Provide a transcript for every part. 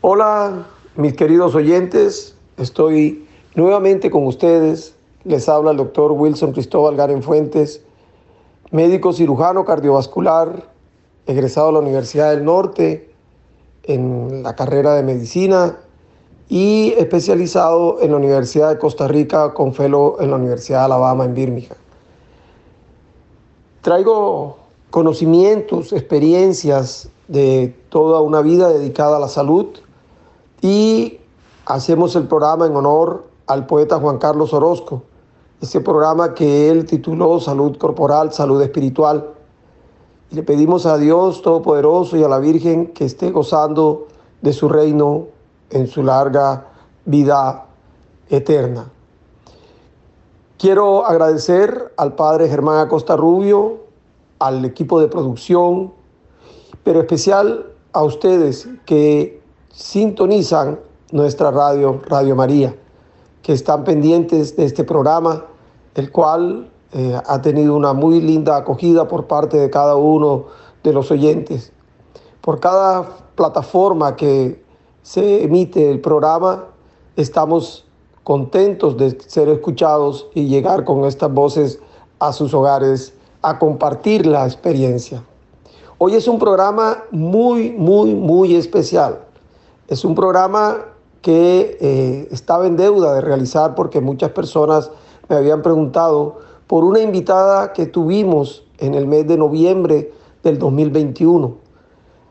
Hola, mis queridos oyentes. Estoy nuevamente con ustedes. Les habla el doctor Wilson Cristóbal Garen Fuentes, médico cirujano cardiovascular, egresado de la Universidad del Norte en la carrera de medicina y especializado en la Universidad de Costa Rica con fellow en la Universidad de Alabama en Birmingham. Traigo conocimientos, experiencias de toda una vida dedicada a la salud y hacemos el programa en honor al poeta Juan Carlos Orozco, ese programa que él tituló Salud Corporal, Salud Espiritual. Y le pedimos a Dios Todopoderoso y a la Virgen que esté gozando de su reino en su larga vida eterna. Quiero agradecer al padre Germán Acosta Rubio, al equipo de producción, pero especial a ustedes que sintonizan nuestra radio, Radio María, que están pendientes de este programa, el cual eh, ha tenido una muy linda acogida por parte de cada uno de los oyentes. Por cada plataforma que se emite el programa, estamos contentos de ser escuchados y llegar con estas voces a sus hogares a compartir la experiencia. Hoy es un programa muy, muy, muy especial. Es un programa que eh, estaba en deuda de realizar porque muchas personas me habían preguntado por una invitada que tuvimos en el mes de noviembre del 2021.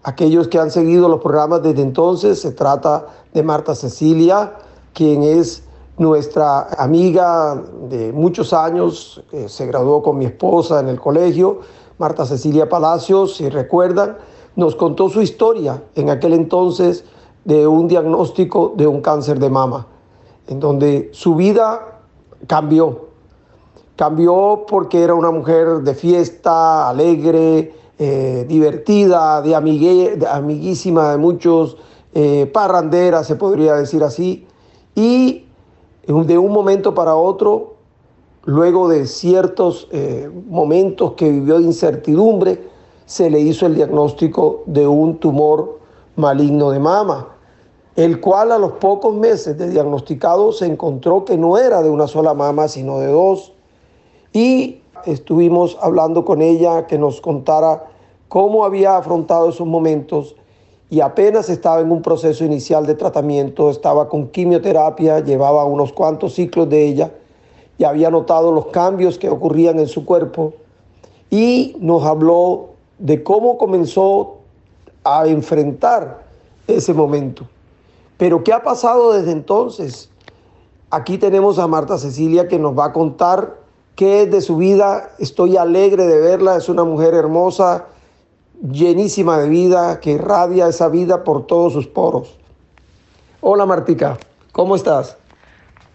Aquellos que han seguido los programas desde entonces, se trata de Marta Cecilia, quien es nuestra amiga de muchos años, eh, se graduó con mi esposa en el colegio, Marta Cecilia Palacios, si recuerdan, nos contó su historia en aquel entonces de un diagnóstico de un cáncer de mama, en donde su vida cambió. Cambió porque era una mujer de fiesta, alegre, eh, divertida, de, amiguísima de muchos, eh, parrandera, se podría decir así, y de un momento para otro, luego de ciertos eh, momentos que vivió de incertidumbre, se le hizo el diagnóstico de un tumor maligno de mama, el cual a los pocos meses de diagnosticado se encontró que no era de una sola mama, sino de dos. Y estuvimos hablando con ella que nos contara cómo había afrontado esos momentos y apenas estaba en un proceso inicial de tratamiento, estaba con quimioterapia, llevaba unos cuantos ciclos de ella y había notado los cambios que ocurrían en su cuerpo y nos habló de cómo comenzó a enfrentar ese momento. Pero ¿qué ha pasado desde entonces? Aquí tenemos a Marta Cecilia que nos va a contar qué es de su vida. Estoy alegre de verla, es una mujer hermosa, llenísima de vida, que irradia esa vida por todos sus poros. Hola Martica, ¿cómo estás?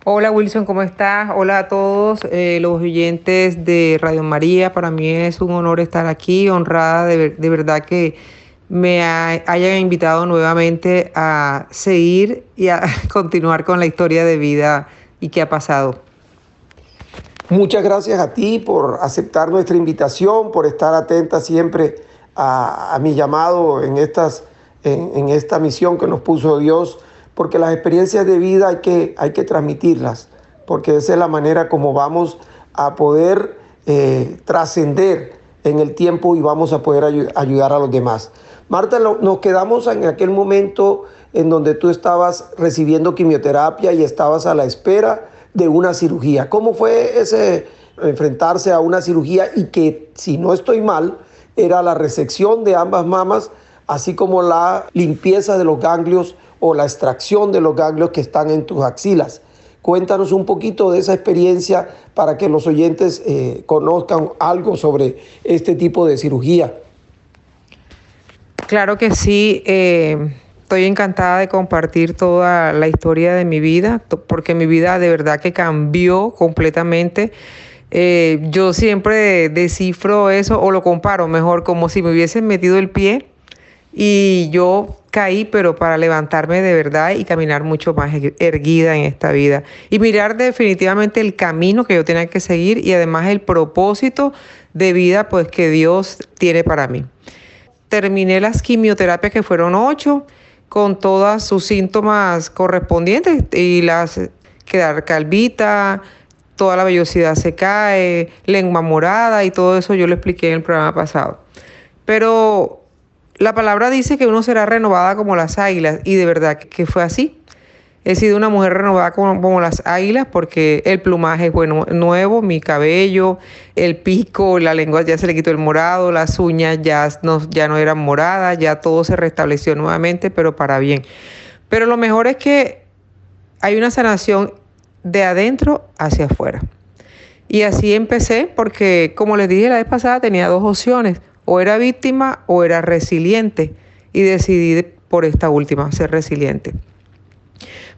Hola Wilson, ¿cómo estás? Hola a todos eh, los oyentes de Radio María. Para mí es un honor estar aquí, honrada de, de verdad que me hayan invitado nuevamente a seguir y a continuar con la historia de vida y qué ha pasado. Muchas gracias a ti por aceptar nuestra invitación, por estar atenta siempre a, mi llamado en, estas, en, esta misión que nos puso Dios, porque las experiencias de vida hay que, hay que transmitirlas, porque esa es la manera como vamos a poder eh, trascender en el tiempo y vamos a poder ayudar a los demás. Marta, nos quedamos en aquel momento en donde tú estabas recibiendo quimioterapia y estabas a la espera de una cirugía. ¿Cómo fue ese enfrentarse a una cirugía y que, si no estoy mal, era la resección de ambas mamas, así como la limpieza de los ganglios o la extracción de los ganglios que están en tus axilas. Cuéntanos un poquito de esa experiencia para que los oyentes eh, conozcan algo sobre este tipo de cirugía. Claro que sí. Eh, estoy encantada de compartir toda la historia de mi vida, porque mi vida de verdad que cambió completamente. Eh, yo siempre descifro eso o lo comparo mejor como si me hubiesen metido el pie y yo caí, pero para levantarme de verdad y caminar mucho más erguida en esta vida. Y mirar definitivamente el camino que yo tenía que seguir y además el propósito de vida pues que Dios tiene para mí. terminé las quimioterapias que fueron ocho, con todos sus síntomas correspondientes y las quedar calvita, toda la vellosidad se cae, lengua morada y todo eso yo lo expliqué en el programa pasado. Pero la palabra dice que uno será renovada como las águilas y de verdad que fue así. He sido una mujer renovada como, las águilas porque el plumaje es bueno, nuevo, mi cabello, el pico, la lengua ya se le quitó el morado, las uñas ya no, ya no eran moradas, ya todo se restableció nuevamente, pero para bien. Pero lo mejor es que hay una sanación de adentro hacia afuera. Y así empecé porque, como les dije la vez pasada, tenía dos opciones, o era víctima o era resiliente. Y decidí por esta última, ser resiliente.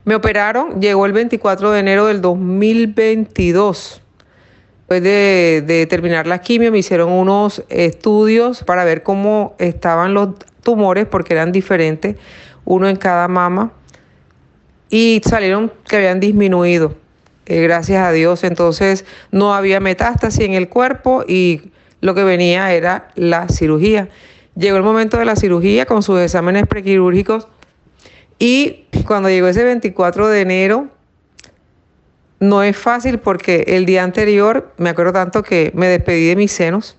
Me operaron, llegó el 24 de enero del 2022. Después de, terminar la quimio me hicieron unos estudios para ver cómo estaban los tumores porque eran diferentes, uno en cada mama, y salieron que habían disminuido, eh, gracias a Dios. Entonces no había metástasis en el cuerpo y lo que venía era la cirugía. Llegó el momento de la cirugía con sus exámenes prequirúrgicos y cuando llegó ese 24 de enero, no es fácil porque el día anterior, me acuerdo tanto que me despedí de mis senos.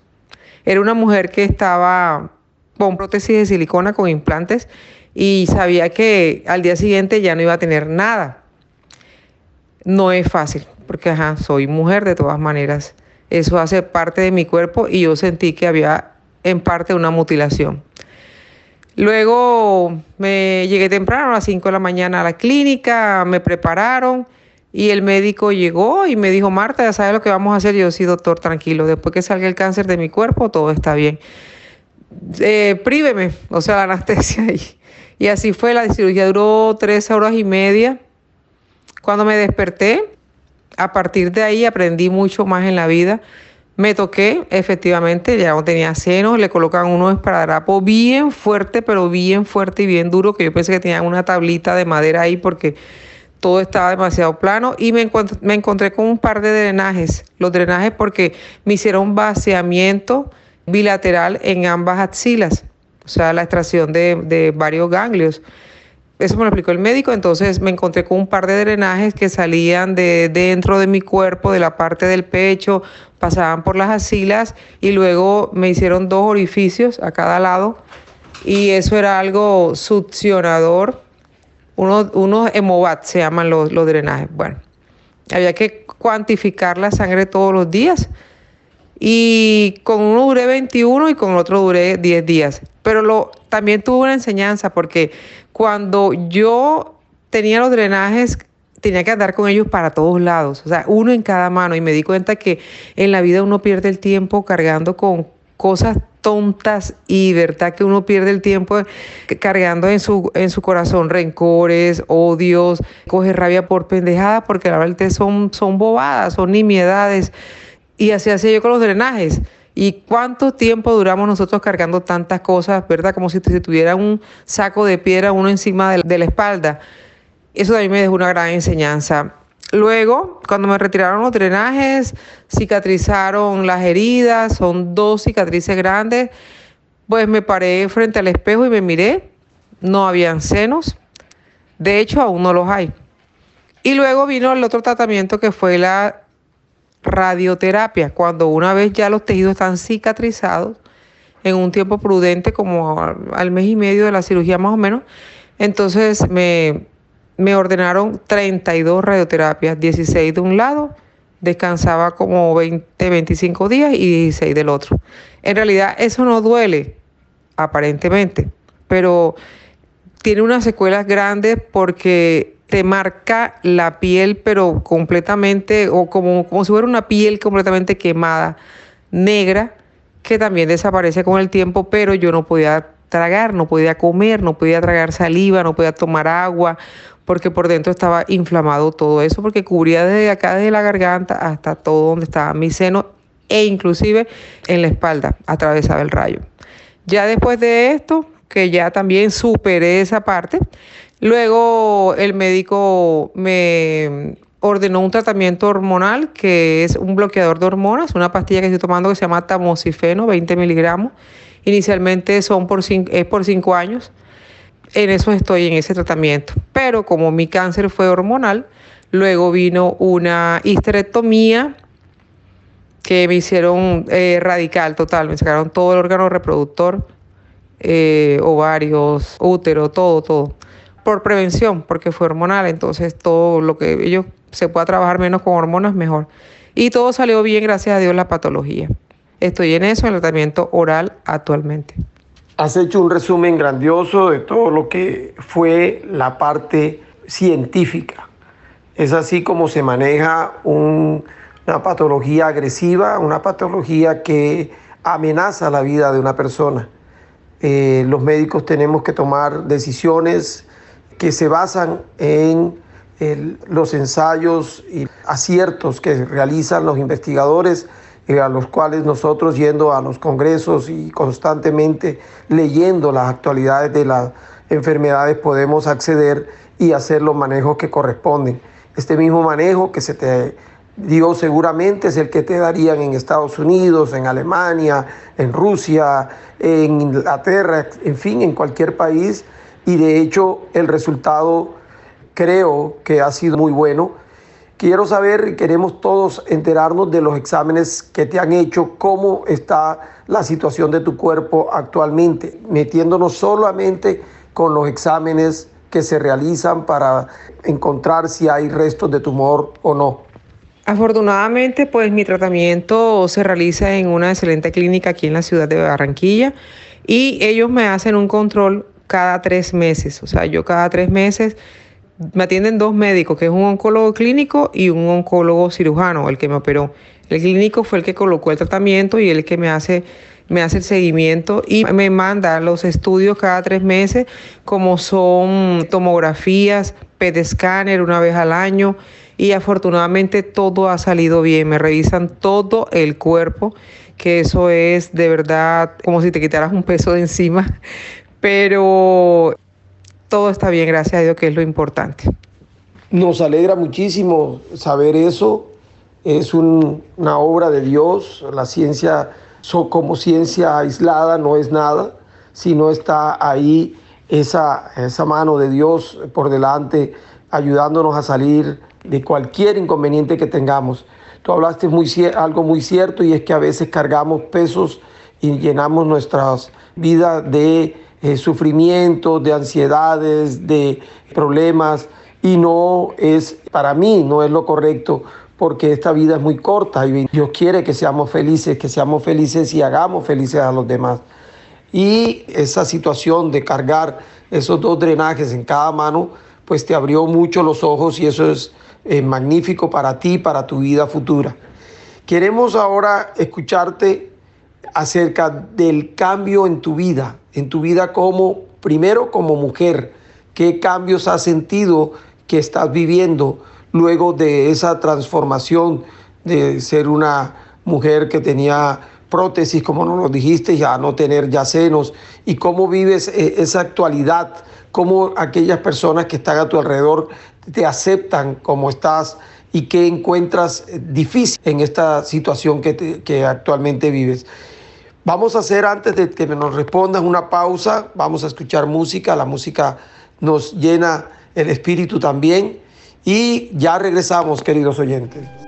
Era una mujer que estaba con prótesis de silicona, con implantes, y sabía que al día siguiente ya no iba a tener nada. No es fácil, porque ajá, soy mujer de todas maneras. Eso hace parte de mi cuerpo y yo sentí que había en parte una mutilación. Luego me llegué temprano a las 5 de la mañana a la clínica, me prepararon y el médico llegó y me dijo, Marta, ya sabes lo que vamos a hacer. Yo sí, doctor, tranquilo, después que salga el cáncer de mi cuerpo, todo está bien. Eh, príveme, o sea, la anestesia. Y, y así fue, la cirugía duró tres horas y media. Cuando me desperté, a partir de ahí aprendí mucho más en la vida. Me toqué, efectivamente, ya no tenía senos, le colocan uno esparadrapo bien fuerte, pero bien fuerte y bien duro, que yo pensé que tenía una tablita de madera ahí porque todo estaba demasiado plano y me, encontré, con un par de drenajes. Los drenajes porque me hicieron vaciamiento bilateral en ambas axilas, o sea, la extracción de varios ganglios. Eso me lo explicó el médico, entonces me encontré con un par de drenajes que salían de dentro de mi cuerpo, de la parte del pecho, pasaban por las axilas y luego me hicieron dos orificios a cada lado y eso era algo succionador, unos, unos hemobat se llaman los, los drenajes. Bueno, había que cuantificar la sangre todos los días y con uno duré 21 y con otro duré 10 días. Pero lo, también tuve una enseñanza porque cuando yo tenía los drenajes, tenía que andar con ellos para todos lados, o sea, uno en cada mano. Y me di cuenta que en la vida uno pierde el tiempo cargando con cosas tontas y verdad que uno pierde el tiempo cargando en su, en su corazón rencores, odios, coge rabia por pendejadas, porque la verdad son, son bobadas, son nimiedades. Y así hacía yo con los drenajes. ¿Y cuánto tiempo duramos nosotros cargando tantas cosas, verdad? Como si, tuviera un saco de piedra uno encima de, la espalda. Eso también me dejó una gran enseñanza. Luego, cuando me retiraron los drenajes, cicatrizaron las heridas, son dos cicatrices grandes, pues me paré frente al espejo y me miré, no habían senos, de hecho aún no los hay. Y luego vino el otro tratamiento que fue la radioterapia, cuando una vez ya los tejidos están cicatrizados, en un tiempo prudente, como al mes y medio de la cirugía más o menos, entonces me, me ordenaron 32 radioterapias, 16 de un lado, descansaba como 20, 25 días y 16 del otro. En realidad eso no duele, aparentemente, pero tiene unas secuelas grandes porque te marca la piel, pero completamente, o como, como si fuera una piel completamente quemada, negra, que también desaparece con el tiempo, pero yo no podía tragar, no podía comer, no podía tragar saliva, no podía tomar agua, porque por dentro estaba inflamado todo eso, porque cubría desde acá, desde la garganta hasta todo donde estaba mi seno e inclusive en la espalda, atravesaba el rayo. Ya después de esto, que ya también superé esa parte, Luego el médico me ordenó un tratamiento hormonal que es un bloqueador de hormonas, una pastilla que estoy tomando que se llama tamoxifeno, 20 miligramos, Inicialmente son por es por cinco años. En eso estoy en ese tratamiento. Pero como mi cáncer fue hormonal, luego vino una histerectomía que me hicieron eh, radical total. Me sacaron todo el órgano reproductor, eh, ovarios, útero, todo, todo. Por prevención, porque fue hormonal. Entonces todo lo que ellos se pueda trabajar menos con hormonas, mejor. Y todo salió bien, gracias a Dios, la patología. Estoy en eso, en el tratamiento oral actualmente. Has hecho un resumen grandioso de todo lo que fue la parte científica. Es así como se maneja una patología agresiva, una patología que amenaza la vida de una persona. Eh, los médicos tenemos que tomar decisiones que se basan en los ensayos y aciertos que realizan los investigadores, eh, a los cuales nosotros yendo a los congresos y constantemente leyendo las actualidades de las enfermedades podemos acceder y hacer los manejos que corresponden. Este mismo manejo que se te dio seguramente es el que te darían en Estados Unidos, en Alemania, en Rusia, en Inglaterra, en fin, en cualquier país. Y de hecho el resultado creo que ha sido muy bueno. Quiero saber y queremos todos enterarnos de los exámenes que te han hecho, cómo está la situación de tu cuerpo actualmente, metiéndonos solamente con los exámenes que se realizan para encontrar si hay restos de tumor o no. Afortunadamente, pues mi tratamiento se realiza en una excelente clínica aquí en la ciudad de Barranquilla y ellos me hacen un control cada tres meses. O sea, yo cada tres meses me atienden dos médicos, que es un oncólogo clínico y un oncólogo cirujano, el que me operó. El clínico fue el que colocó el tratamiento y el que me hace me hace el seguimiento y me manda los estudios cada tres meses, como son tomografías, PET scanner una vez al año y afortunadamente todo ha salido bien. Me revisan todo el cuerpo, que eso es de verdad como si te quitaras un peso de encima, pero todo está bien, gracias a Dios, que es lo importante. Nos alegra muchísimo saber eso. Es una obra de Dios. La ciencia, como ciencia aislada, no es nada, sino está ahí esa, esa mano de Dios por delante, ayudándonos a salir de cualquier inconveniente que tengamos. Tú hablaste muy, algo muy cierto y es que a veces cargamos pesos y llenamos nuestras vidas de eh, sufrimientos, de ansiedades, de problemas y no es, para mí, no es lo correcto porque esta vida es muy corta y Dios quiere que seamos felices, que seamos felices y hagamos felices a los demás. Y esa situación de cargar esos dos drenajes en cada mano, pues te abrió mucho los ojos y eso es eh, magnífico para ti, para tu vida futura. Queremos ahora escucharte acerca del cambio en tu vida, en tu vida como, primero como mujer, qué cambios has sentido que estás viviendo luego de esa transformación de ser una mujer que tenía prótesis, como nos lo dijiste, ya no tener ya senos, y cómo vives eh, esa actualidad, cómo aquellas personas que están a tu alrededor te aceptan como estás y qué encuentras eh, difícil en esta situación que, que actualmente vives. Vamos a hacer antes de que nos respondas una pausa, vamos a escuchar música, la música nos llena el espíritu también. Y ya regresamos, queridos oyentes.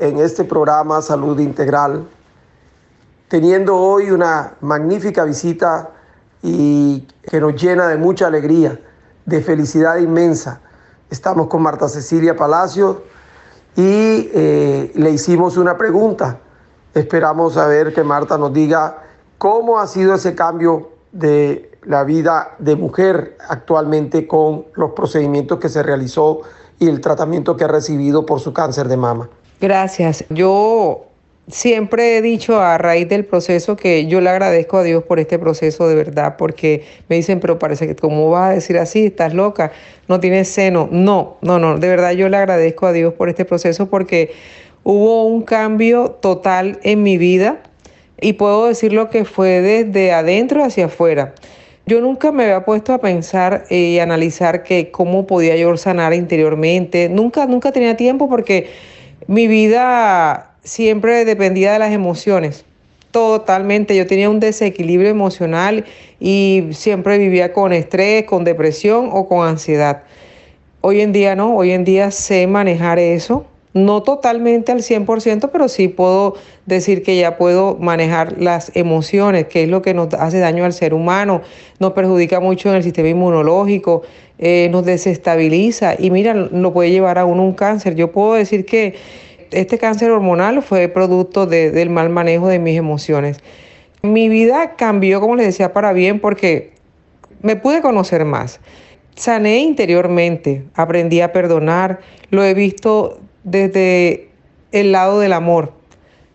En este programa Salud Integral, teniendo hoy una magnífica visita y que nos llena de mucha alegría, de felicidad inmensa. Estamos con Marta Cecilia Palacio y eh, le hicimos una pregunta. Esperamos saber que Marta nos diga cómo ha sido ese cambio de la vida de mujer actualmente con los procedimientos que se realizó y el tratamiento que ha recibido por su cáncer de mama. Gracias. Yo siempre he dicho a raíz del proceso que yo le agradezco a Dios por este proceso de verdad, porque me dicen, pero parece que, ¿cómo vas a decir así? ¿Estás loca? ¿No tienes seno? No, no, no, de verdad yo le agradezco a Dios por este proceso porque hubo un cambio total en mi vida y puedo decir lo que fue desde adentro hacia afuera. Yo nunca me había puesto a pensar y analizar que cómo podía yo sanar interiormente. Nunca, nunca tenía tiempo porque mi vida siempre dependía de las emociones. Totalmente. Yo tenía un desequilibrio emocional y siempre vivía con estrés, con depresión o con ansiedad. Hoy en día no, hoy en día sé manejar eso no totalmente al 100%, pero sí puedo decir que ya puedo manejar las emociones, que es lo que nos hace daño al ser humano, nos perjudica mucho en el sistema inmunológico, eh, nos desestabiliza y mira, lo puede llevar a uno un cáncer. Yo puedo decir que este cáncer hormonal fue producto del mal manejo de mis emociones. Mi vida cambió, como les decía, para bien porque me pude conocer más. Sané interiormente, aprendí a perdonar, lo he visto desde el lado del amor.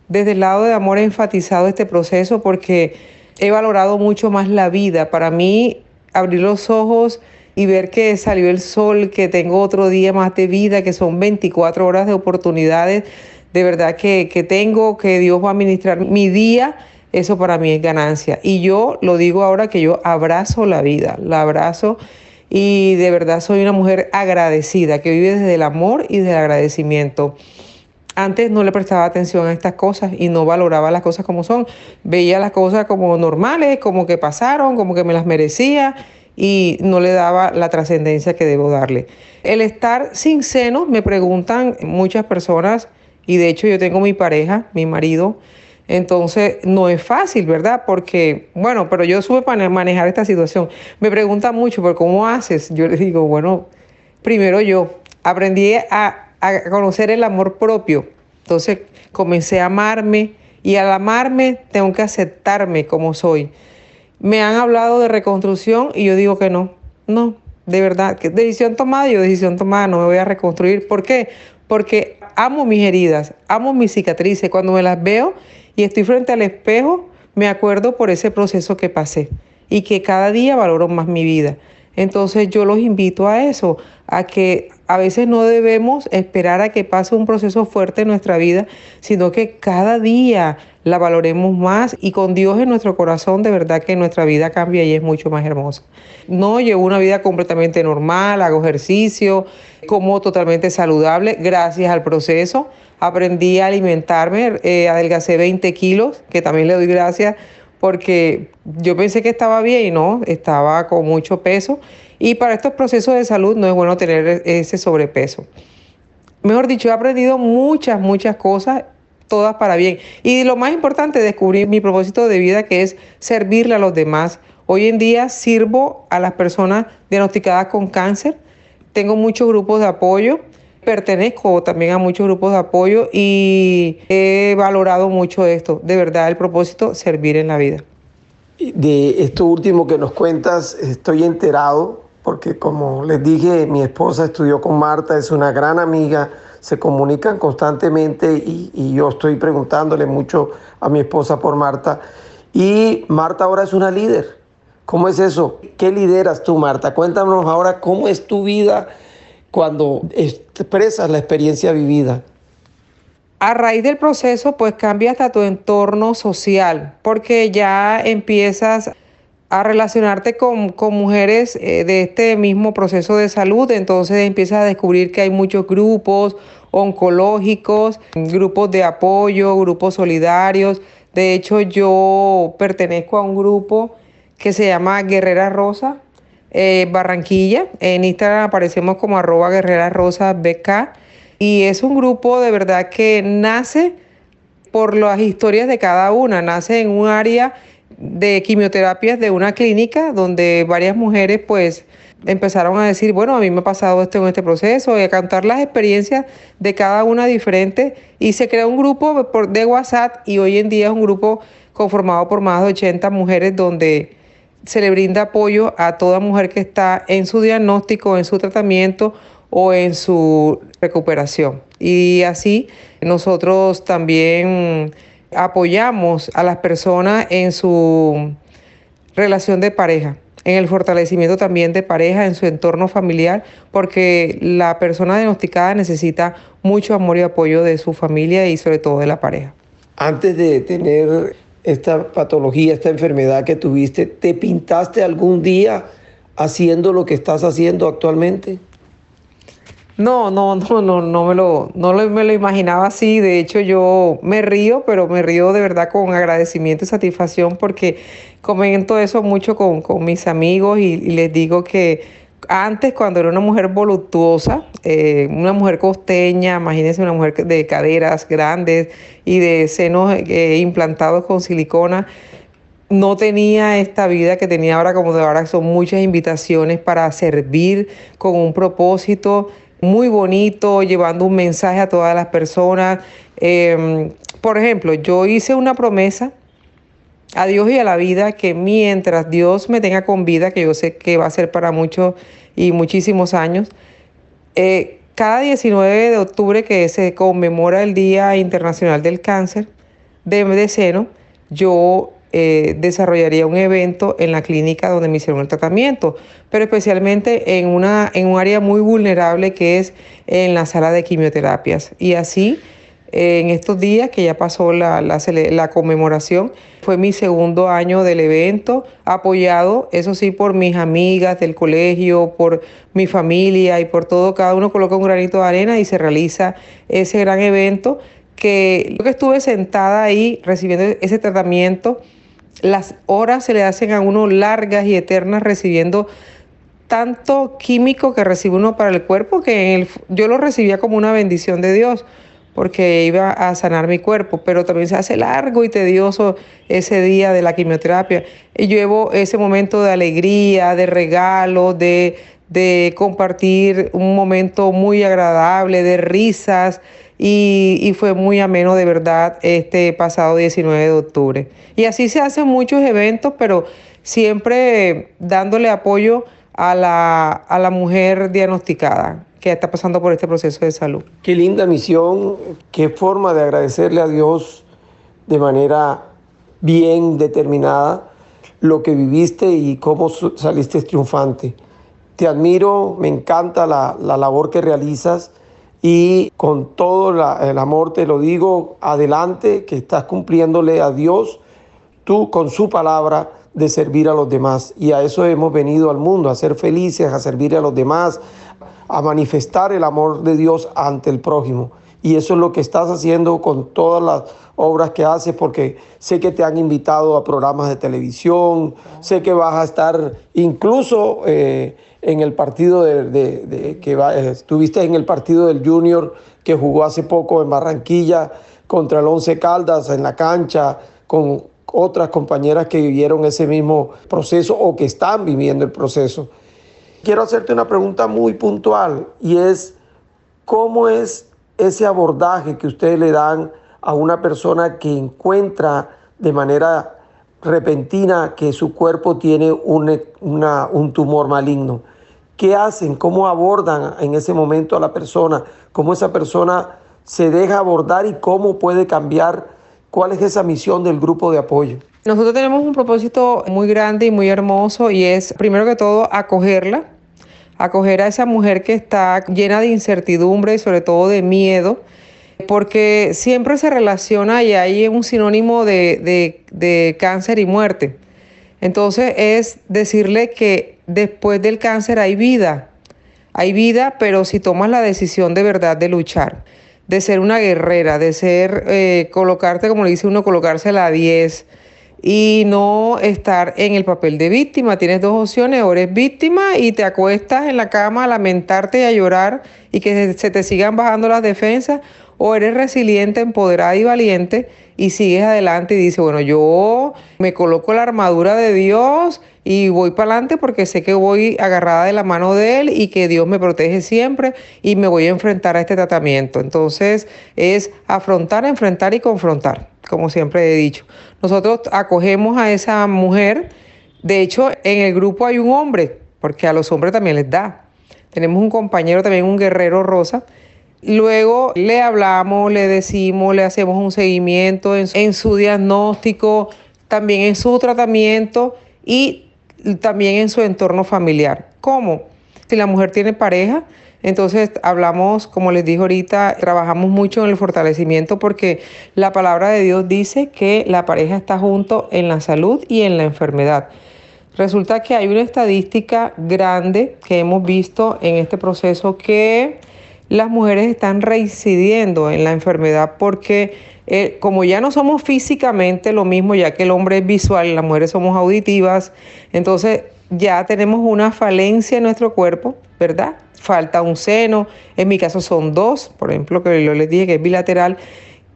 Desde el lado del amor he enfatizado este proceso porque he valorado mucho más la vida. Para mí, abrir los ojos y ver que salió el sol, que tengo otro día más de vida, que son 24 horas de oportunidades, de verdad que, que tengo, que Dios va a administrar mi día, eso para mí es ganancia. Y yo lo digo ahora que yo abrazo la vida, la abrazo y de verdad soy una mujer agradecida, que vive desde el amor y del agradecimiento. Antes no le prestaba atención a estas cosas y no valoraba las cosas como son. Veía las cosas como normales, como que pasaron, como que me las merecía y no le daba la trascendencia que debo darle. El estar sin senos, me preguntan muchas personas, y de hecho yo tengo mi pareja, mi marido, entonces, no es fácil, ¿verdad? Porque, bueno, pero yo supe manejar esta situación. Me preguntan mucho, ¿pero cómo haces? Yo les digo, bueno, primero yo aprendí a, a conocer el amor propio. Entonces, comencé a amarme y al amarme tengo que aceptarme como soy. Me han hablado de reconstrucción y yo digo que no, no, de verdad, que decisión tomada, yo decisión tomada, no me voy a reconstruir. ¿Por qué? Porque amo mis heridas, amo mis cicatrices. Cuando me las veo y estoy frente al espejo, me acuerdo por ese proceso que pasé y que cada día valoro más mi vida. Entonces yo los invito a eso, a que a veces no debemos esperar a que pase un proceso fuerte en nuestra vida, sino que cada día la valoremos más y con Dios en nuestro corazón de verdad que nuestra vida cambia y es mucho más hermosa. No llevo una vida completamente normal, hago ejercicio, como totalmente saludable gracias al proceso. Aprendí a alimentarme, eh, adelgacé 20 kilos, que también le doy gracias porque yo pensé que estaba bien y no, estaba con mucho peso. Y para estos procesos de salud no es bueno tener ese sobrepeso. Mejor dicho, he aprendido muchas, muchas cosas, todas para bien. Y lo más importante, descubrir mi propósito de vida, que es servirle a los demás. Hoy en día sirvo a las personas diagnosticadas con cáncer. Tengo muchos grupos de apoyo pertenezco también a muchos grupos de apoyo y he valorado mucho esto. De verdad, el propósito, servir en la vida. De esto último que nos cuentas, estoy enterado porque como les dije, mi esposa estudió con Marta, es una gran amiga, se comunican constantemente y, y yo estoy preguntándole mucho a mi esposa por Marta. Y Marta ahora es una líder. ¿Cómo es eso? ¿Qué lideras tú, Marta? Cuéntanos ahora cómo es tu vida cuando expresas la experiencia vivida. A raíz del proceso, pues cambia hasta tu entorno social, porque ya empiezas a relacionarte con, mujeres eh, de este mismo proceso de salud, entonces empiezas a descubrir que hay muchos grupos oncológicos, grupos de apoyo, grupos solidarios. De hecho, yo pertenezco a un grupo que se llama Guerrera Rosa, eh, Barranquilla. En Instagram aparecemos como arroba guerrera rosa BK. y es un grupo de verdad que nace por las historias de cada una, nace en un área de quimioterapias de una clínica donde varias mujeres pues empezaron a decir, bueno, a mí me ha pasado esto en este proceso, y a cantar las experiencias de cada una diferente y se creó un grupo de WhatsApp y hoy en día es un grupo conformado por más de 80 mujeres donde se le brinda apoyo a toda mujer que está en su diagnóstico, en su tratamiento o en su recuperación. Y así nosotros también apoyamos a las personas en su relación de pareja en el fortalecimiento también de pareja, en su entorno familiar, porque la persona diagnosticada necesita mucho amor y apoyo de su familia y sobre todo de la pareja. Antes de tener esta patología, esta enfermedad que tuviste, ¿te pintaste algún día haciendo lo que estás haciendo actualmente? No, no, no, no, no me lo, no me lo imaginaba así. De hecho, yo me río, pero me río de verdad con agradecimiento y satisfacción porque comento eso mucho con, mis amigos y, les digo que antes, cuando era una mujer voluptuosa, eh, una mujer costeña, imagínense una mujer de caderas grandes y de senos eh, implantados con silicona, no tenía esta vida que tenía ahora, como de ahora son muchas invitaciones para servir con un propósito muy bonito, llevando un mensaje a todas las personas. Em, por ejemplo, yo hice una promesa a Dios y a la vida que mientras Dios me tenga con vida, que yo sé que va a ser para muchos y muchísimos años, eh, cada 19 de octubre que se conmemora el Día Internacional del Cáncer de, seno, yo eh, desarrollaría un evento en la clínica donde me hicieron el tratamiento, pero especialmente en, una, en un área muy vulnerable que es en la sala de quimioterapias. Y así en estos días que ya pasó la, la, conmemoración. Fue mi segundo año del evento, apoyado, eso sí, por mis amigas del colegio, por mi familia y por todo. Cada uno coloca un granito de arena y se realiza ese gran evento que yo que estuve sentada ahí recibiendo ese tratamiento, las horas se le hacen a uno largas y eternas recibiendo tanto químico que recibe uno para el cuerpo que yo lo recibía como una bendición de Dios porque iba a sanar mi cuerpo, pero también se hace largo y tedioso ese día de la quimioterapia. Y llevo ese momento de alegría, de regalo, de, de compartir un momento muy agradable, de risas, y, y, fue muy ameno de verdad este pasado 19 de octubre. Y así se hacen muchos eventos, pero siempre dándole apoyo a la, a la mujer diagnosticada que está pasando por este proceso de salud. Qué linda misión, qué forma de agradecerle a Dios de manera bien determinada lo que viviste y cómo saliste triunfante. Te admiro, me encanta la, labor que realizas y con todo el amor te lo digo, adelante, que estás cumpliéndole a Dios, tú con su palabra de servir a los demás. Y a eso hemos venido al mundo, a ser felices, a servir a los demás, a manifestar el amor de Dios ante el prójimo. Y eso es lo que estás haciendo con todas las obras que haces, porque sé que te han invitado a programas de televisión, sé que vas a estar incluso eh, en el partido de, que estuviste en el partido del Junior que jugó hace poco en Barranquilla contra el Once Caldas en la cancha, con otras compañeras que vivieron ese mismo proceso o que están viviendo el proceso. Quiero hacerte una pregunta muy puntual y es, ¿cómo es ese abordaje que ustedes le dan a una persona que encuentra de manera repentina que su cuerpo tiene un, un tumor maligno? ¿Qué hacen? ¿Cómo abordan en ese momento a la persona? ¿Cómo esa persona se deja abordar y cómo puede cambiar? ¿Cuál es esa misión del grupo de apoyo? Nosotros tenemos un propósito muy grande y muy hermoso y es, primero que todo, acogerla, acoger a esa mujer que está llena de incertidumbre y sobre todo de miedo, porque siempre se relaciona y hay un sinónimo de, de cáncer y muerte. Entonces es decirle que después del cáncer hay vida, hay vida, pero si tomas la decisión de verdad de luchar, de ser una guerrera, de ser, eh, colocarte, como le dice uno, colocarse a la 10, y no estar en el papel de víctima. Tienes dos opciones, o eres víctima y te acuestas en la cama a lamentarte y a llorar y que se te sigan bajando las defensas, o eres resiliente, empoderada y valiente y sigues adelante y dices, bueno, yo me coloco la armadura de Dios y voy para adelante porque sé que voy agarrada de la mano de Él y que Dios me protege siempre y me voy a enfrentar a este tratamiento. Entonces es afrontar, enfrentar y confrontar, como siempre he dicho. Nosotros acogemos a esa mujer, de hecho en el grupo hay un hombre, porque a los hombres también les da. Tenemos un compañero también, un guerrero rosa, Luego le hablamos, le decimos, le hacemos un seguimiento en, su diagnóstico, también en su tratamiento y también en su entorno familiar. ¿Cómo? Si la mujer tiene pareja, entonces hablamos, como les dije ahorita, trabajamos mucho en el fortalecimiento porque la palabra de Dios dice que la pareja está junto en la salud y en la enfermedad. Resulta que hay una estadística grande que hemos visto en este proceso que las mujeres están reincidiendo en la enfermedad porque eh, como ya no somos físicamente lo mismo, ya que el hombre es visual, las mujeres somos auditivas, entonces ya tenemos una falencia en nuestro cuerpo, ¿verdad? Falta un seno, en mi caso son dos, por ejemplo, que yo les dije que es bilateral.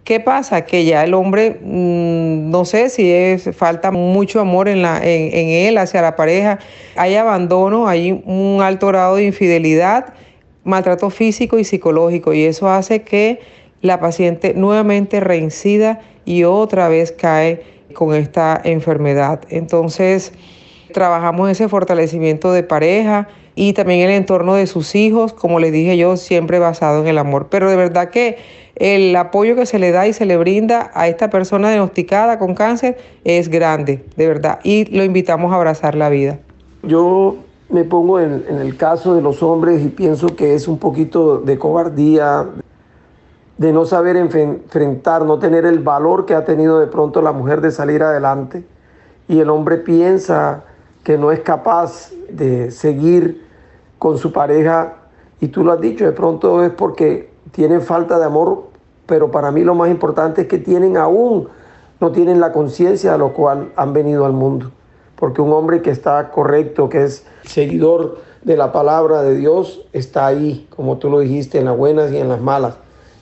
¿Qué pasa? Que ya el hombre, mm, no sé si es, falta mucho amor en, la, en, en él hacia la pareja, hay abandono, hay un alto grado de infidelidad maltrato físico y psicológico y eso hace que la paciente nuevamente reincida y otra vez cae con esta enfermedad. Entonces, trabajamos ese fortalecimiento de pareja y también el entorno de sus hijos, como les dije yo, siempre basado en el amor. Pero de verdad que el apoyo que se le da y se le brinda a esta persona diagnosticada con cáncer es grande, de verdad, y lo invitamos a abrazar la vida. Yo me pongo en, el caso de los hombres y pienso que es un poquito de cobardía, de no saber enfrentar, no tener el valor que ha tenido de pronto la mujer de salir adelante. Y el hombre piensa que no es capaz de seguir con su pareja. Y tú lo has dicho, de pronto es porque tienen falta de amor, pero para mí lo más importante es que tienen aún, no tienen la conciencia a lo cual han venido al mundo porque un hombre que está correcto, que es seguidor de la palabra de Dios, está ahí, como tú lo dijiste, en las buenas y en las malas.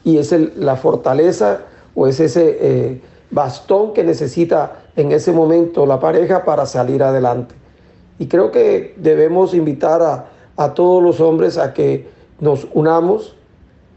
Y es la fortaleza o es ese eh, bastón que necesita en ese momento la pareja para salir adelante. Y creo que debemos invitar a, a todos los hombres a que nos unamos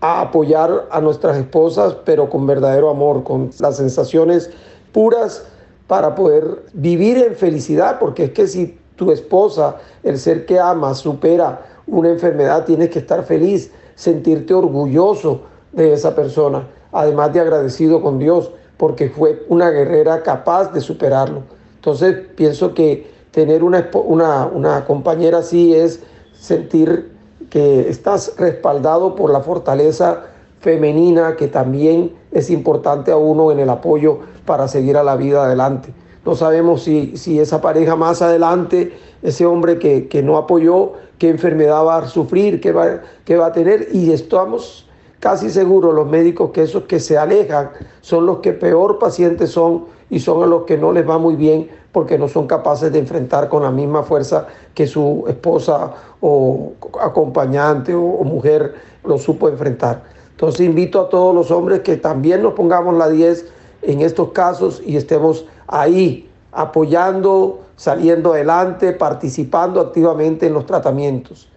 a apoyar a nuestras esposas, pero con verdadero amor, con las sensaciones puras para poder vivir en felicidad, porque es que si tu esposa, el ser que amas, supera una enfermedad, tienes que estar feliz, sentirte orgulloso de esa persona, además de agradecido con Dios, porque fue una guerrera capaz de superarlo. Entonces pienso que tener una, una, una compañera así es sentir que estás respaldado por la fortaleza femenina que también es importante a uno en el apoyo para seguir a la vida adelante. No sabemos si, si esa pareja más adelante, ese hombre que, no apoyó, qué enfermedad va a sufrir, qué va, qué va a tener. Y estamos casi seguros los médicos que esos que se alejan son los que peor pacientes son y son a los que no les va muy bien porque no son capaces de enfrentar con la misma fuerza que su esposa o acompañante o, mujer lo supo enfrentar. Entonces invito a todos los hombres que también nos pongamos la 10 en estos casos y estemos ahí apoyando, saliendo adelante, participando activamente en los tratamientos.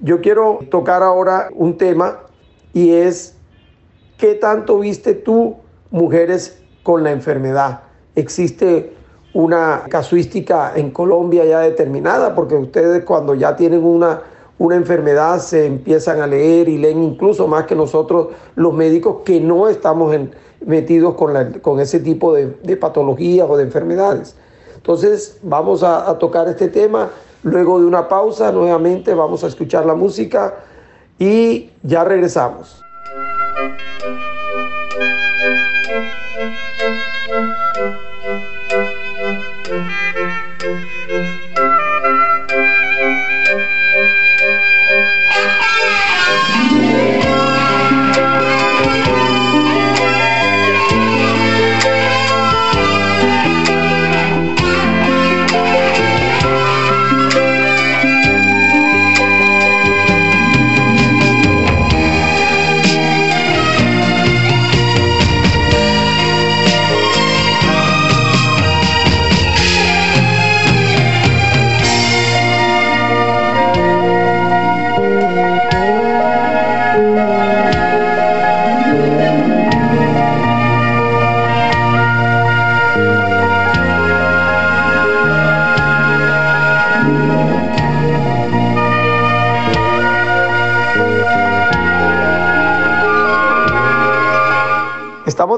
Yo quiero tocar ahora un tema y es, ¿qué tanto viste tú mujeres con la enfermedad? ¿Existe una casuística en Colombia ya determinada? Porque ustedes cuando ya tienen una una enfermedad se empiezan a leer y leen incluso más que nosotros los médicos que no estamos metidos con, ese tipo de, patologías o de enfermedades. Entonces vamos a tocar este tema. Luego de una pausa, nuevamente vamos a escuchar la música y ya regresamos.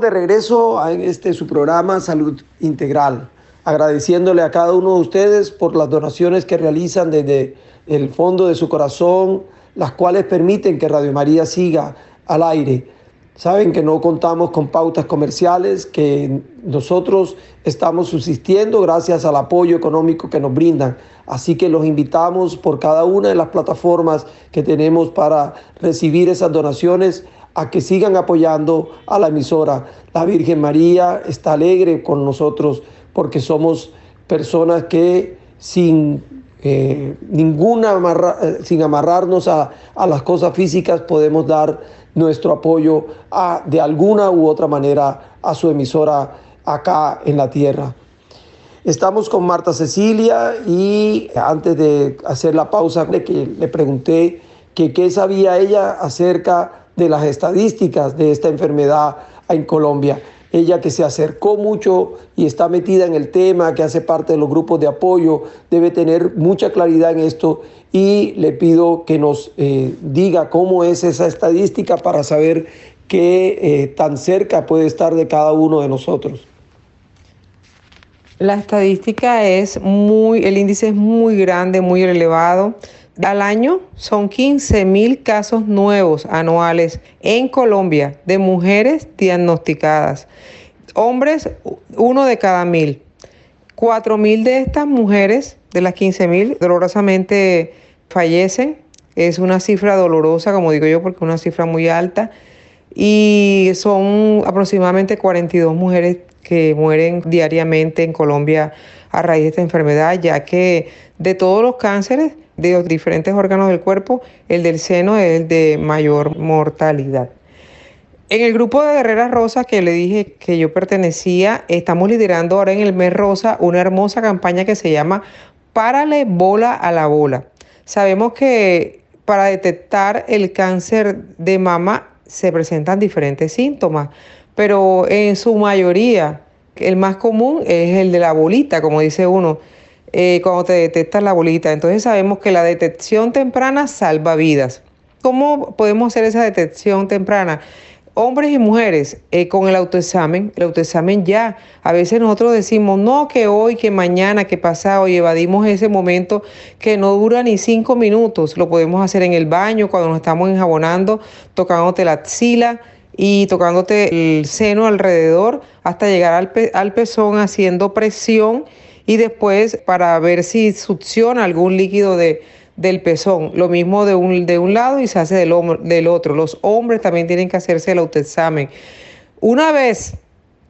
De regreso en este su programa Salud Integral, agradeciéndole a cada uno de ustedes por las donaciones que realizan desde el fondo de su corazón, las cuales permiten que Radio María siga al aire. Saben que no contamos con pautas comerciales, que nosotros estamos subsistiendo gracias al apoyo económico que nos brindan. Así que los invitamos por cada una de las plataformas que tenemos para recibir esas donaciones a que sigan apoyando a la emisora. La Virgen María está alegre con nosotros porque somos personas que sin eh, ninguna eh, sin amarrarnos a, a las cosas físicas podemos dar nuestro apoyo a, de alguna u otra manera a su emisora acá en la tierra. Estamos con Marta Cecilia y antes de hacer la pausa que le pregunté que qué sabía ella acerca de las estadísticas de esta enfermedad en Colombia. Ella que se acercó mucho y está metida en el tema, que hace parte de los grupos de apoyo, debe tener mucha claridad en esto y le pido que nos eh, diga cómo es esa estadística para saber qué eh, tan cerca puede estar de cada uno de nosotros. La estadística es muy, el índice es muy grande, muy elevado. Al año son 15 mil casos nuevos anuales en Colombia de mujeres diagnosticadas. Hombres, uno de cada mil. Cuatro mil de estas mujeres, de las 15 mil, dolorosamente fallecen. Es una cifra dolorosa, como digo yo, porque es una cifra muy alta. Y son aproximadamente 42 mujeres que mueren diariamente en Colombia a raíz de esta enfermedad, ya que de todos los cánceres, de los diferentes órganos del cuerpo, el del seno es el de mayor mortalidad. En el grupo de Guerreras Rosas que le dije que yo pertenecía, estamos liderando ahora en el mes rosa una hermosa campaña que se llama Párale bola a la bola. Sabemos que para detectar el cáncer de mama se presentan diferentes síntomas, pero en su mayoría el más común es el de la bolita, como dice uno eh, cuando te detectas la bolita. Entonces sabemos que la detección temprana salva vidas. ¿Cómo podemos hacer esa detección temprana? Hombres y mujeres, eh, con el autoexamen, el autoexamen ya, a veces nosotros decimos, no, que hoy, que mañana, que pasado, y evadimos ese momento que no dura ni cinco minutos. Lo podemos hacer en el baño, cuando nos estamos enjabonando, tocándote la axila y tocándote el seno alrededor hasta llegar al, al pezón haciendo presión y después para ver si succiona algún líquido de, del pezón. Lo mismo de un, de un lado y se hace del, del otro. Los hombres también tienen que hacerse el autoexamen. Una vez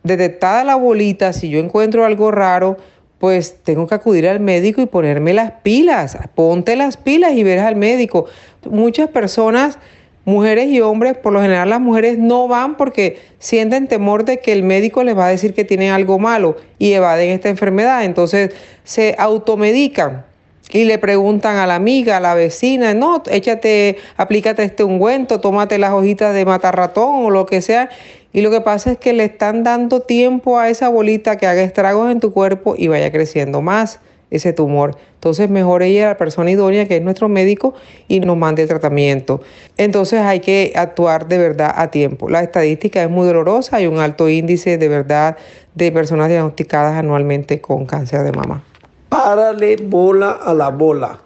detectada la bolita, si yo encuentro algo raro, pues tengo que acudir al médico y ponerme las pilas. Ponte las pilas y verás al médico. Muchas personas mujeres y hombres, por lo general las mujeres no van porque sienten temor de que el médico les va a decir que tienen algo malo y evaden esta enfermedad. Entonces se automedican y le preguntan a la amiga, a la vecina, no, échate, aplícate este ungüento, tómate las hojitas de matar ratón o lo que sea. Y lo que pasa es que le están dando tiempo a esa bolita que haga estragos en tu cuerpo y vaya creciendo más ese tumor. Entonces, mejor ella, la persona idónea, que es nuestro médico, y nos mande tratamiento. Entonces, hay que actuar de verdad a tiempo. La estadística es muy dolorosa, hay un alto índice de verdad de personas diagnosticadas anualmente con cáncer de mama. Párale bola a la bola.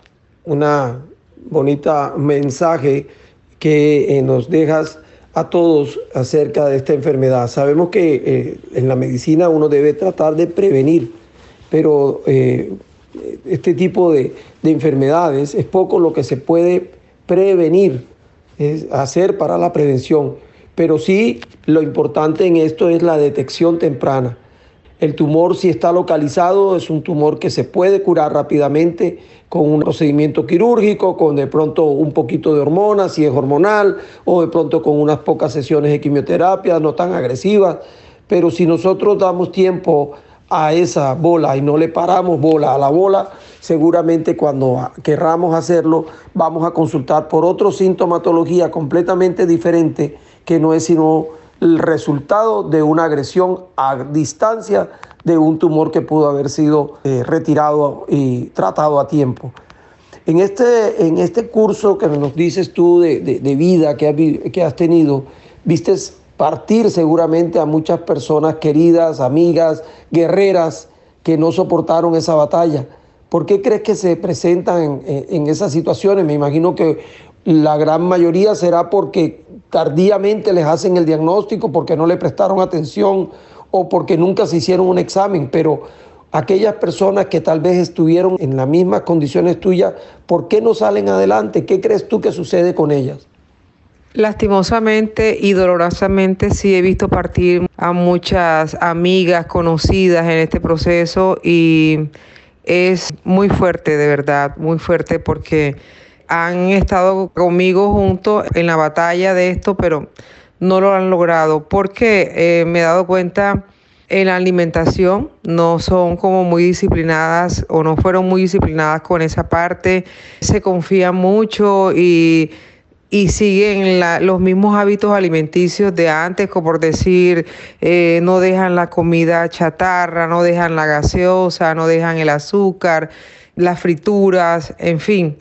Una bonita mensaje que eh, nos dejas a todos acerca de esta enfermedad. Sabemos que eh, en la medicina uno debe tratar de prevenir, pero eh, este tipo de, enfermedades, es poco lo que se puede prevenir, es hacer para la prevención. Pero sí, lo importante en esto es la detección temprana. El tumor, si está localizado, es un tumor que se puede curar rápidamente con un procedimiento quirúrgico, con de pronto un poquito de hormonas, si es hormonal, o de pronto con unas pocas sesiones de quimioterapia, no tan agresivas. Pero si nosotros damos tiempo a esa bola y no le paramos bola a la bola, seguramente cuando querramos hacerlo vamos a consultar por otra sintomatología completamente diferente que no es sino el resultado de una agresión a distancia de un tumor que pudo haber sido eh, retirado y tratado a tiempo. En este, en este curso que nos dices tú de, vida que has, que has tenido, viste partir seguramente a muchas personas queridas, amigas, guerreras que no soportaron esa batalla. ¿Por qué crees que se presentan en, esas situaciones? Me imagino que la gran mayoría será porque tardíamente les hacen el diagnóstico, porque no le prestaron atención o porque nunca se hicieron un examen, pero aquellas personas que tal vez estuvieron en las mismas condiciones tuyas, ¿por qué no salen adelante? ¿Qué crees tú que sucede con ellas? Lastimosamente y dolorosamente sí he visto partir a muchas amigas conocidas en este proceso y es muy fuerte, de verdad, muy fuerte porque han estado conmigo juntos en la batalla de esto, pero no lo han logrado porque eh, me he dado cuenta en la alimentación no son como muy disciplinadas o no fueron muy disciplinadas con esa parte, se confían mucho y y siguen los mismos hábitos alimenticios de antes, como por decir, eh, no dejan la comida chatarra, no dejan la gaseosa, no dejan el azúcar, las frituras, en fin.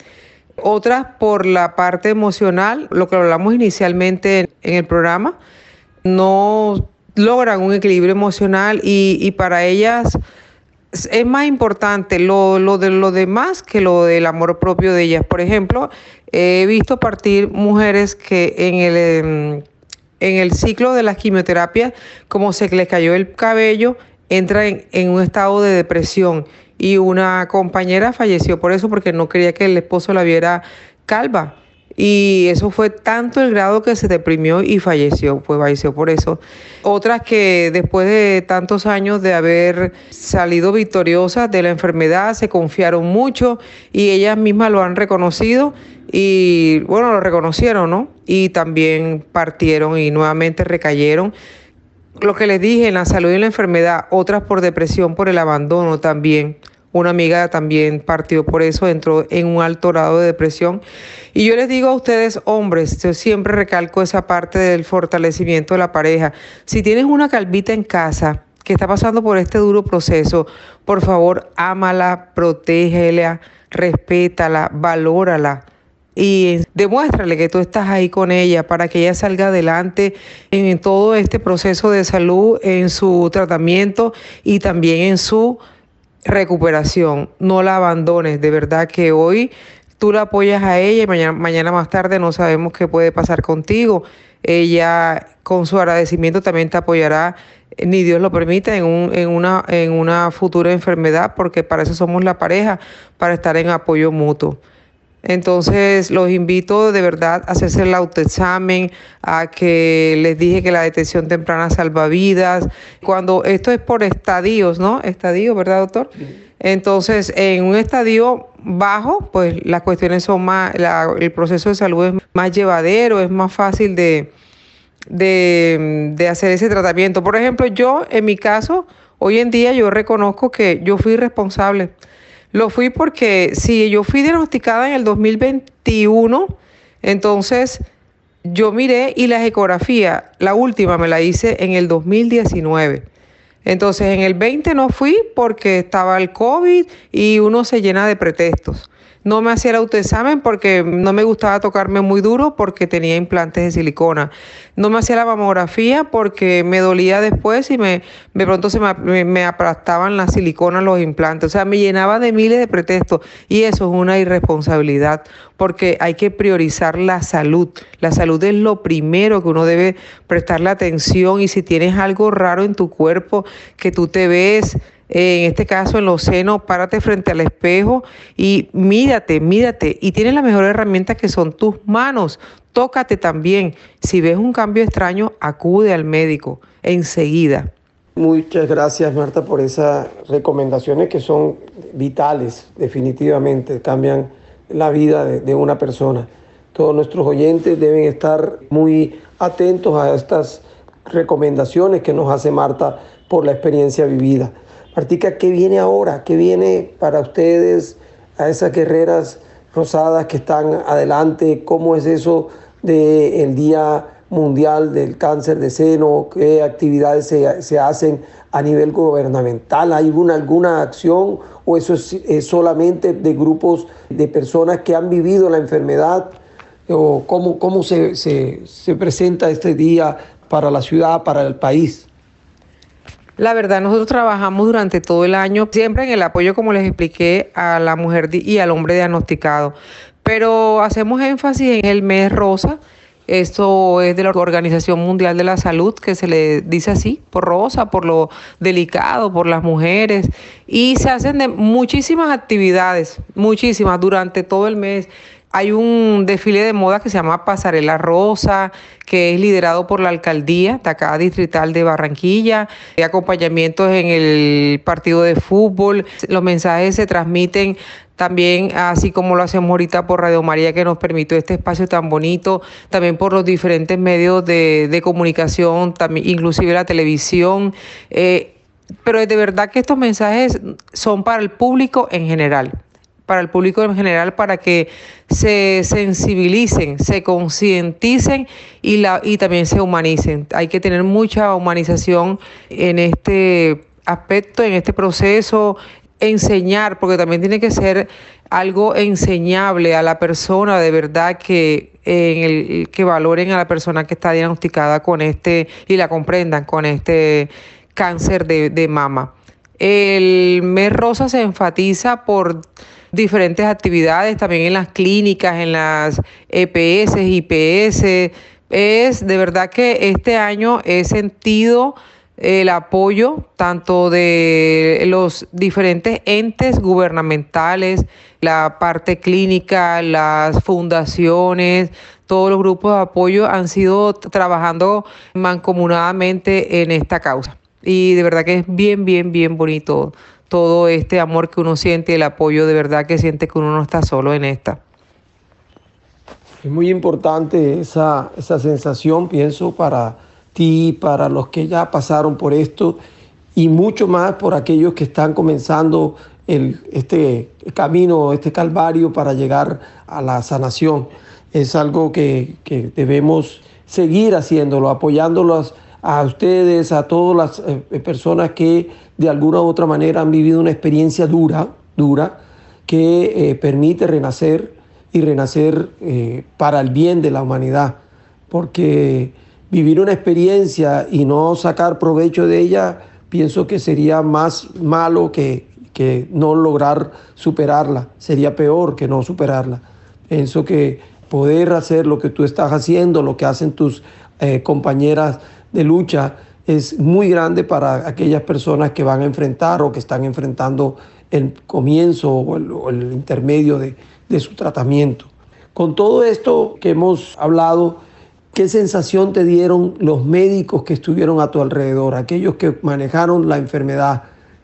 Otras por la parte emocional, lo que hablamos inicialmente en, el programa, no logran un equilibrio emocional y, y para ellas es más importante lo, lo, de lo demás que lo del amor propio de ellas. Por ejemplo, he visto partir mujeres que en el, em, en el ciclo de la quimioterapia, como se les cayó el cabello, entran en, un estado de depresión. Y una compañera falleció por eso, porque no quería que el esposo la viera calva. Y eso fue tanto el grado que se deprimió y falleció, pues falleció por eso. Otras que después de tantos años de haber salido victoriosas de la enfermedad, se confiaron mucho y ellas mismas lo han reconocido y bueno, lo reconocieron, ¿no? Y también partieron y nuevamente recayeron. Lo que les dije, en la salud y en la enfermedad, otras por depresión, por el abandono también. Una amiga también partió por eso, entró en un alto grado de depresión. Y yo les digo a ustedes, hombres, yo siempre recalco esa parte del fortalecimiento de la pareja. Si tienes una calvita en casa que está pasando por este duro proceso, por favor, ámala, protégela, respétala, valórala y demuéstrale que tú estás ahí con ella para que ella salga adelante en todo este proceso de salud, en su tratamiento y también en su recuperación. No la abandones, de verdad que hoy tú la apoyas a ella y mañana, mañana más tarde no sabemos qué puede pasar contigo. Ella con su agradecimiento también te apoyará, ni Dios lo permita, en, un, en, una, en una futura enfermedad, porque para eso somos la pareja, para estar en apoyo mutuo. Entonces los invito de verdad a hacerse el autoexamen, a que les dije que la detección temprana salva vidas. Cuando esto es por estadios, ¿no? Estadios, ¿verdad, doctor? Entonces, en un estadio bajo, pues las cuestiones son más, el proceso de salud es más llevadero, es más fácil de, de, de hacer ese tratamiento. Por ejemplo, yo, en mi caso, hoy en día yo reconozco que yo fui responsable. Lo fui porque si yo fui diagnosticada en el 2021, entonces yo miré y la ecografía, la última me la hice en el 2019. Entonces en el 20 no fui porque estaba el COVID y uno se llena de pretextos. No me hacía el autoexamen porque no me gustaba tocarme muy duro porque tenía implantes de silicona. No me hacía la mamografía porque me dolía después y me, de pronto se me, me aplastaban las siliconas los implantes. O sea, me llenaba de miles de pretextos y eso es una irresponsabilidad porque hay que priorizar la salud. La salud es lo primero que uno debe prestarle atención y si tienes algo raro en tu cuerpo que tú te ves en este caso en los senos, párate frente al espejo y mírate, mírate. Y tienes la mejor herramienta que son tus manos. Tócate también. Si ves un cambio extraño, acude al médico enseguida. Muchas gracias Marta por esas recomendaciones que son vitales, definitivamente, cambian la vida de, de una persona. Todos nuestros oyentes deben estar muy atentos a estas recomendaciones que nos hace Marta por la experiencia vivida. Martica, ¿qué viene ahora? ¿Qué viene para ustedes, a esas guerreras rosadas que están adelante? ¿Cómo es eso del Día Mundial del Cáncer de Seno? ¿Qué actividades se, hacen a nivel gubernamental? ¿Hay alguna, acción o eso es, solamente de grupos de personas que han vivido la enfermedad? o cómo, cómo se, se presenta este día para la ciudad, para el país? La verdad, nosotros trabajamos durante todo el año, siempre en el apoyo, como les expliqué, a la mujer y al hombre diagnosticado. Pero hacemos énfasis en el mes rosa, esto es de la Organización Mundial de la Salud, que se le dice así, por rosa, por lo delicado, por las mujeres. Y se hacen de muchísimas actividades, muchísimas, durante todo el mes. Hay un desfile de moda que se llama Pasarela Rosa, que es liderado por la alcaldía acá distrital de Barranquilla, hay acompañamientos en el partido de fútbol, los mensajes se transmiten también así como lo hacemos ahorita por Radio María que nos permitió este espacio tan bonito, también por los diferentes medios de, comunicación, también, inclusive la televisión. Eh, pero de verdad que estos mensajes son para el público en general, para el público en general, para que se sensibilicen, se concienticen y, la, y también se humanicen. Hay que tener mucha humanización en este aspecto, en este proceso, enseñar, porque también tiene que ser algo enseñable a la persona de verdad que en el que valoren a la persona que está diagnosticada con este y la comprendan con este cáncer de, de mama. El mes rosa se enfatiza por diferentes actividades, también en las clínicas, en las EPS, IPS. Es de verdad que este año he sentido el apoyo tanto de los diferentes entes gubernamentales, la parte clínica, las fundaciones, todos los grupos de apoyo han sido trabajando mancomunadamente en esta causa. Y de verdad que es bien, bien, bien bonito todo este amor que uno siente, el apoyo de verdad que siente que uno no está solo en esta. Es muy importante esa, esa sensación, pienso, para ti, para los que ya pasaron por esto y mucho más por aquellos que están comenzando el, este camino, este calvario para llegar a la sanación. Es algo que, que debemos seguir haciéndolo, apoyándolos a ustedes, a todas las eh, personas que de alguna u otra manera han vivido una experiencia dura, dura, que eh, permite renacer y renacer eh, para el bien de la humanidad. Porque vivir una experiencia y no sacar provecho de ella, pienso que sería más malo que, que no lograr superarla, sería peor que no superarla. Pienso que poder hacer lo que tú estás haciendo, lo que hacen tus eh, compañeras de lucha, es muy grande para aquellas personas que van a enfrentar o que están enfrentando el comienzo o el, intermedio de, de su tratamiento. Con todo esto que hemos hablado, ¿Qué sensación te dieron los médicos que estuvieron a tu alrededor, aquellos que manejaron la enfermedad?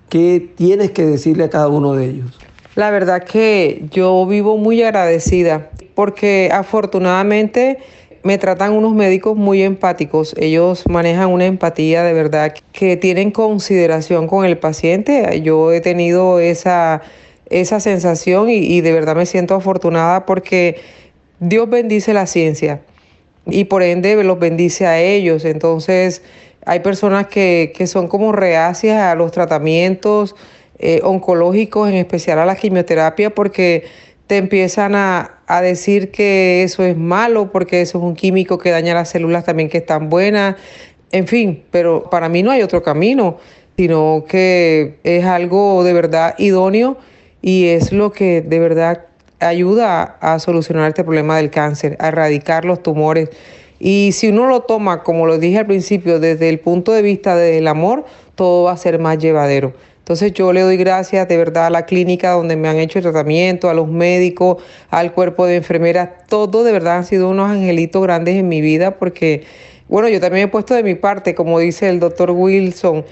¿Qué tienes que decirle a cada uno de ellos? La verdad que yo vivo muy agradecida porque afortunadamente me tratan unos médicos muy empáticos. Ellos manejan una empatía de verdad que tienen consideración con el paciente. Yo he tenido esa, esa sensación y, de verdad me siento afortunada porque Dios bendice la ciencia y por ende los bendice a ellos. Entonces hay personas que, son como reacias a los tratamientos eh, oncológicos, en especial a la quimioterapia, porque te empiezan a, a, decir que eso es malo, porque eso es un químico que daña las células también que están buenas, en fin, pero para mí no hay otro camino, sino que es algo de verdad idóneo y es lo que de verdad ayuda a, solucionar este problema del cáncer, a erradicar los tumores. Y si uno lo toma, como lo dije al principio, desde el punto de vista del amor, todo va a ser más llevadero. Entonces yo le doy gracias de verdad a la clínica donde me han hecho el tratamiento, a los médicos, al cuerpo de enfermeras, todo de verdad han sido unos angelitos grandes en mi vida porque, bueno, yo también he puesto de mi parte, como dice el doctor Wilson,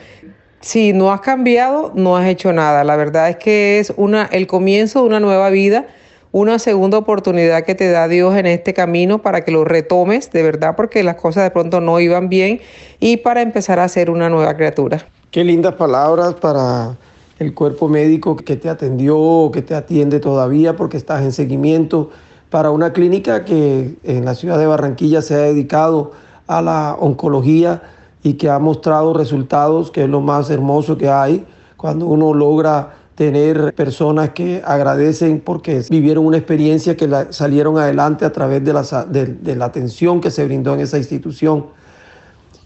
si no has cambiado, no has hecho nada. La verdad es que es una, el comienzo de una nueva vida una segunda oportunidad que te da Dios en este camino para que lo retomes de verdad porque las cosas de pronto no iban bien y para empezar a ser una nueva criatura. Qué lindas palabras para el cuerpo médico que te atendió o que te atiende todavía porque estás en seguimiento para una clínica que en la ciudad de Barranquilla se ha dedicado a la oncología y que ha mostrado resultados que es lo más hermoso que hay cuando uno logra tener personas que agradecen porque vivieron una experiencia que salieron adelante a través de la, de la atención que se brindó en esa institución.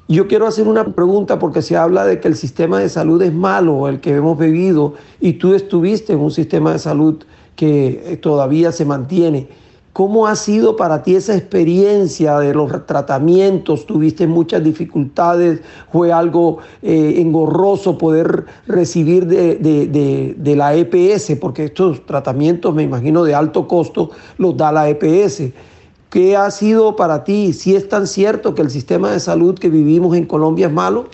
Yo quiero hacer una pregunta porque se habla de que el sistema de salud es malo, el que hemos vivido, y tú estuviste en un sistema de salud que todavía se mantiene. ¿Cómo ha sido para ti esa experiencia de los tratamientos? ¿Tuviste muchas dificultades? ¿Fue algo eh, engorroso poder recibir de, de, la EPS? Porque estos tratamientos, me imagino, de alto costo los da la EPS. ¿Qué ha sido para ti? ¿Si es tan cierto que el sistema de salud que vivimos en Colombia es malo?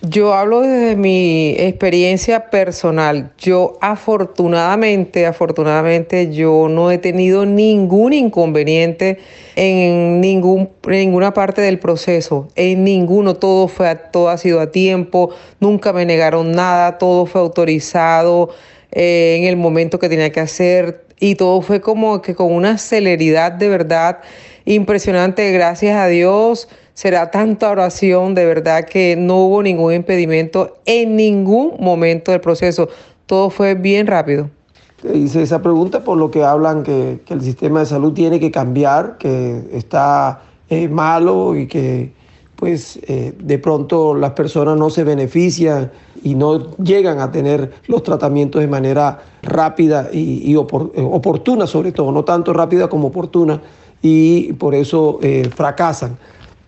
Yo hablo desde mi experiencia personal. Yo afortunadamente, afortunadamente, yo no he tenido ningún inconveniente en ningún, ninguna parte del proceso. En ninguno, todo fue, todo ha sido a tiempo. Nunca me negaron nada. Todo fue autorizado eh, en el momento que tenía que hacer y todo fue como que con una celeridad de verdad impresionante. Gracias a Dios será tanta oración, de verdad que no hubo ningún impedimento en ningún momento del proceso. Todo fue bien rápido. Hice esa pregunta por lo que hablan que, el sistema de salud tiene que cambiar, que está eh, malo y que pues eh, de pronto las personas no se benefician y no llegan a tener los tratamientos de manera rápida y, oportuna sobre todo, no tanto rápida como oportuna y por eso eh, fracasan.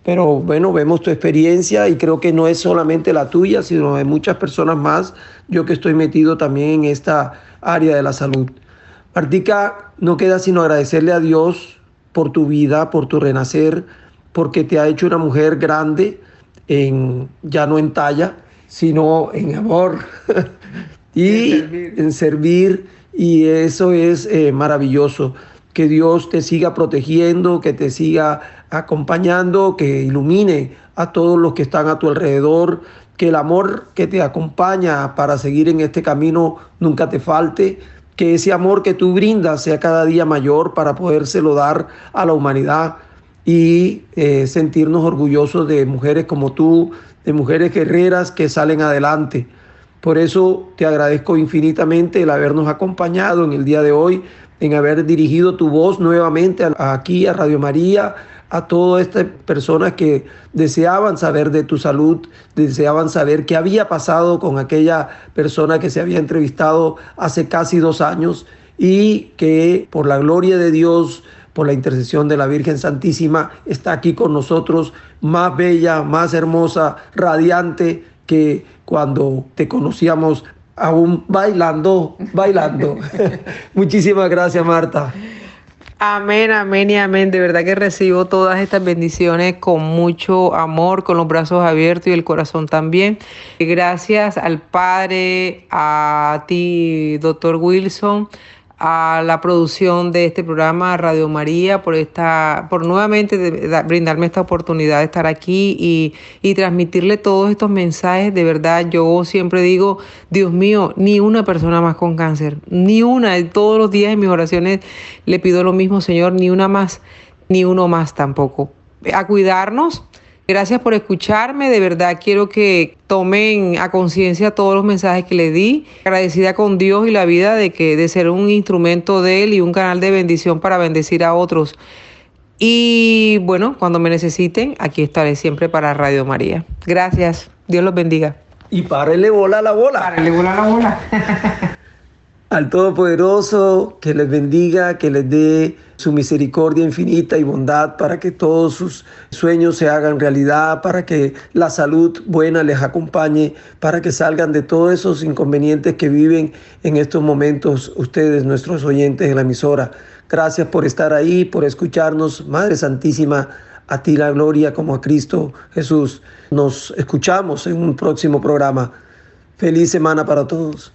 Pero bueno, vemos tu experiencia y creo que no es solamente la tuya, sino de muchas personas más. Yo que estoy metido también en esta área de la salud. Martica, no queda sino agradecerle a Dios por tu vida, por tu renacer, porque te ha hecho una mujer grande, en, ya no en talla, sino en amor y en servir. Y eso es eh, maravilloso. Que Dios te siga protegiendo, que te siga acompañando, que ilumine a todos los que están a tu alrededor, que el amor que te acompaña para seguir en este camino nunca te falte, que ese amor que tú brindas sea cada día mayor para podérselo dar a la humanidad y eh, sentirnos orgullosos de mujeres como tú, de mujeres guerreras que salen adelante. Por eso te agradezco infinitamente el habernos acompañado en el día de hoy, en haber dirigido tu voz nuevamente aquí a Radio María, a todas estas personas que deseaban saber de tu salud, deseaban saber qué había pasado con aquella persona que se había entrevistado hace casi dos años y que por la gloria de Dios, por la intercesión de la Virgen Santísima, está aquí con nosotros, más bella, más hermosa, radiante que cuando te conocíamos aún bailando, bailando. Muchísimas gracias, Marta. Amén, amén y amén. De verdad que recibo todas estas bendiciones con mucho amor, con los brazos abiertos y el corazón también. Gracias al Padre, a ti, doctor Wilson, a la producción de este programa Radio María por esta por nuevamente brindarme esta oportunidad de estar aquí y, y, transmitirle todos estos mensajes. De verdad yo siempre digo Dios mío ni una persona más con cáncer ni una. Todos los días en mis oraciones le pido lo mismo Señor ni una más ni uno más tampoco. A cuidarnos Gracias por escucharme, de verdad quiero que tomen a conciencia todos los mensajes que le di. Agradecida con Dios y la vida de que de ser un instrumento de él y un canal de bendición para bendecir a otros. Y bueno, cuando me necesiten, aquí estaré siempre para Radio María. Gracias. Dios los bendiga. Y párele bola a la bola. Párele bola a la bola. Al Todopoderoso, que les bendiga, que les dé su misericordia infinita y bondad para que todos sus sueños se hagan realidad, para que la salud buena les acompañe, para que salgan de todos esos inconvenientes que viven en estos momentos ustedes, nuestros oyentes de la emisora. Gracias por estar ahí, por escucharnos. Madre Santísima, a ti la gloria como a Cristo Jesús. Nos escuchamos en un próximo programa. Feliz semana para todos.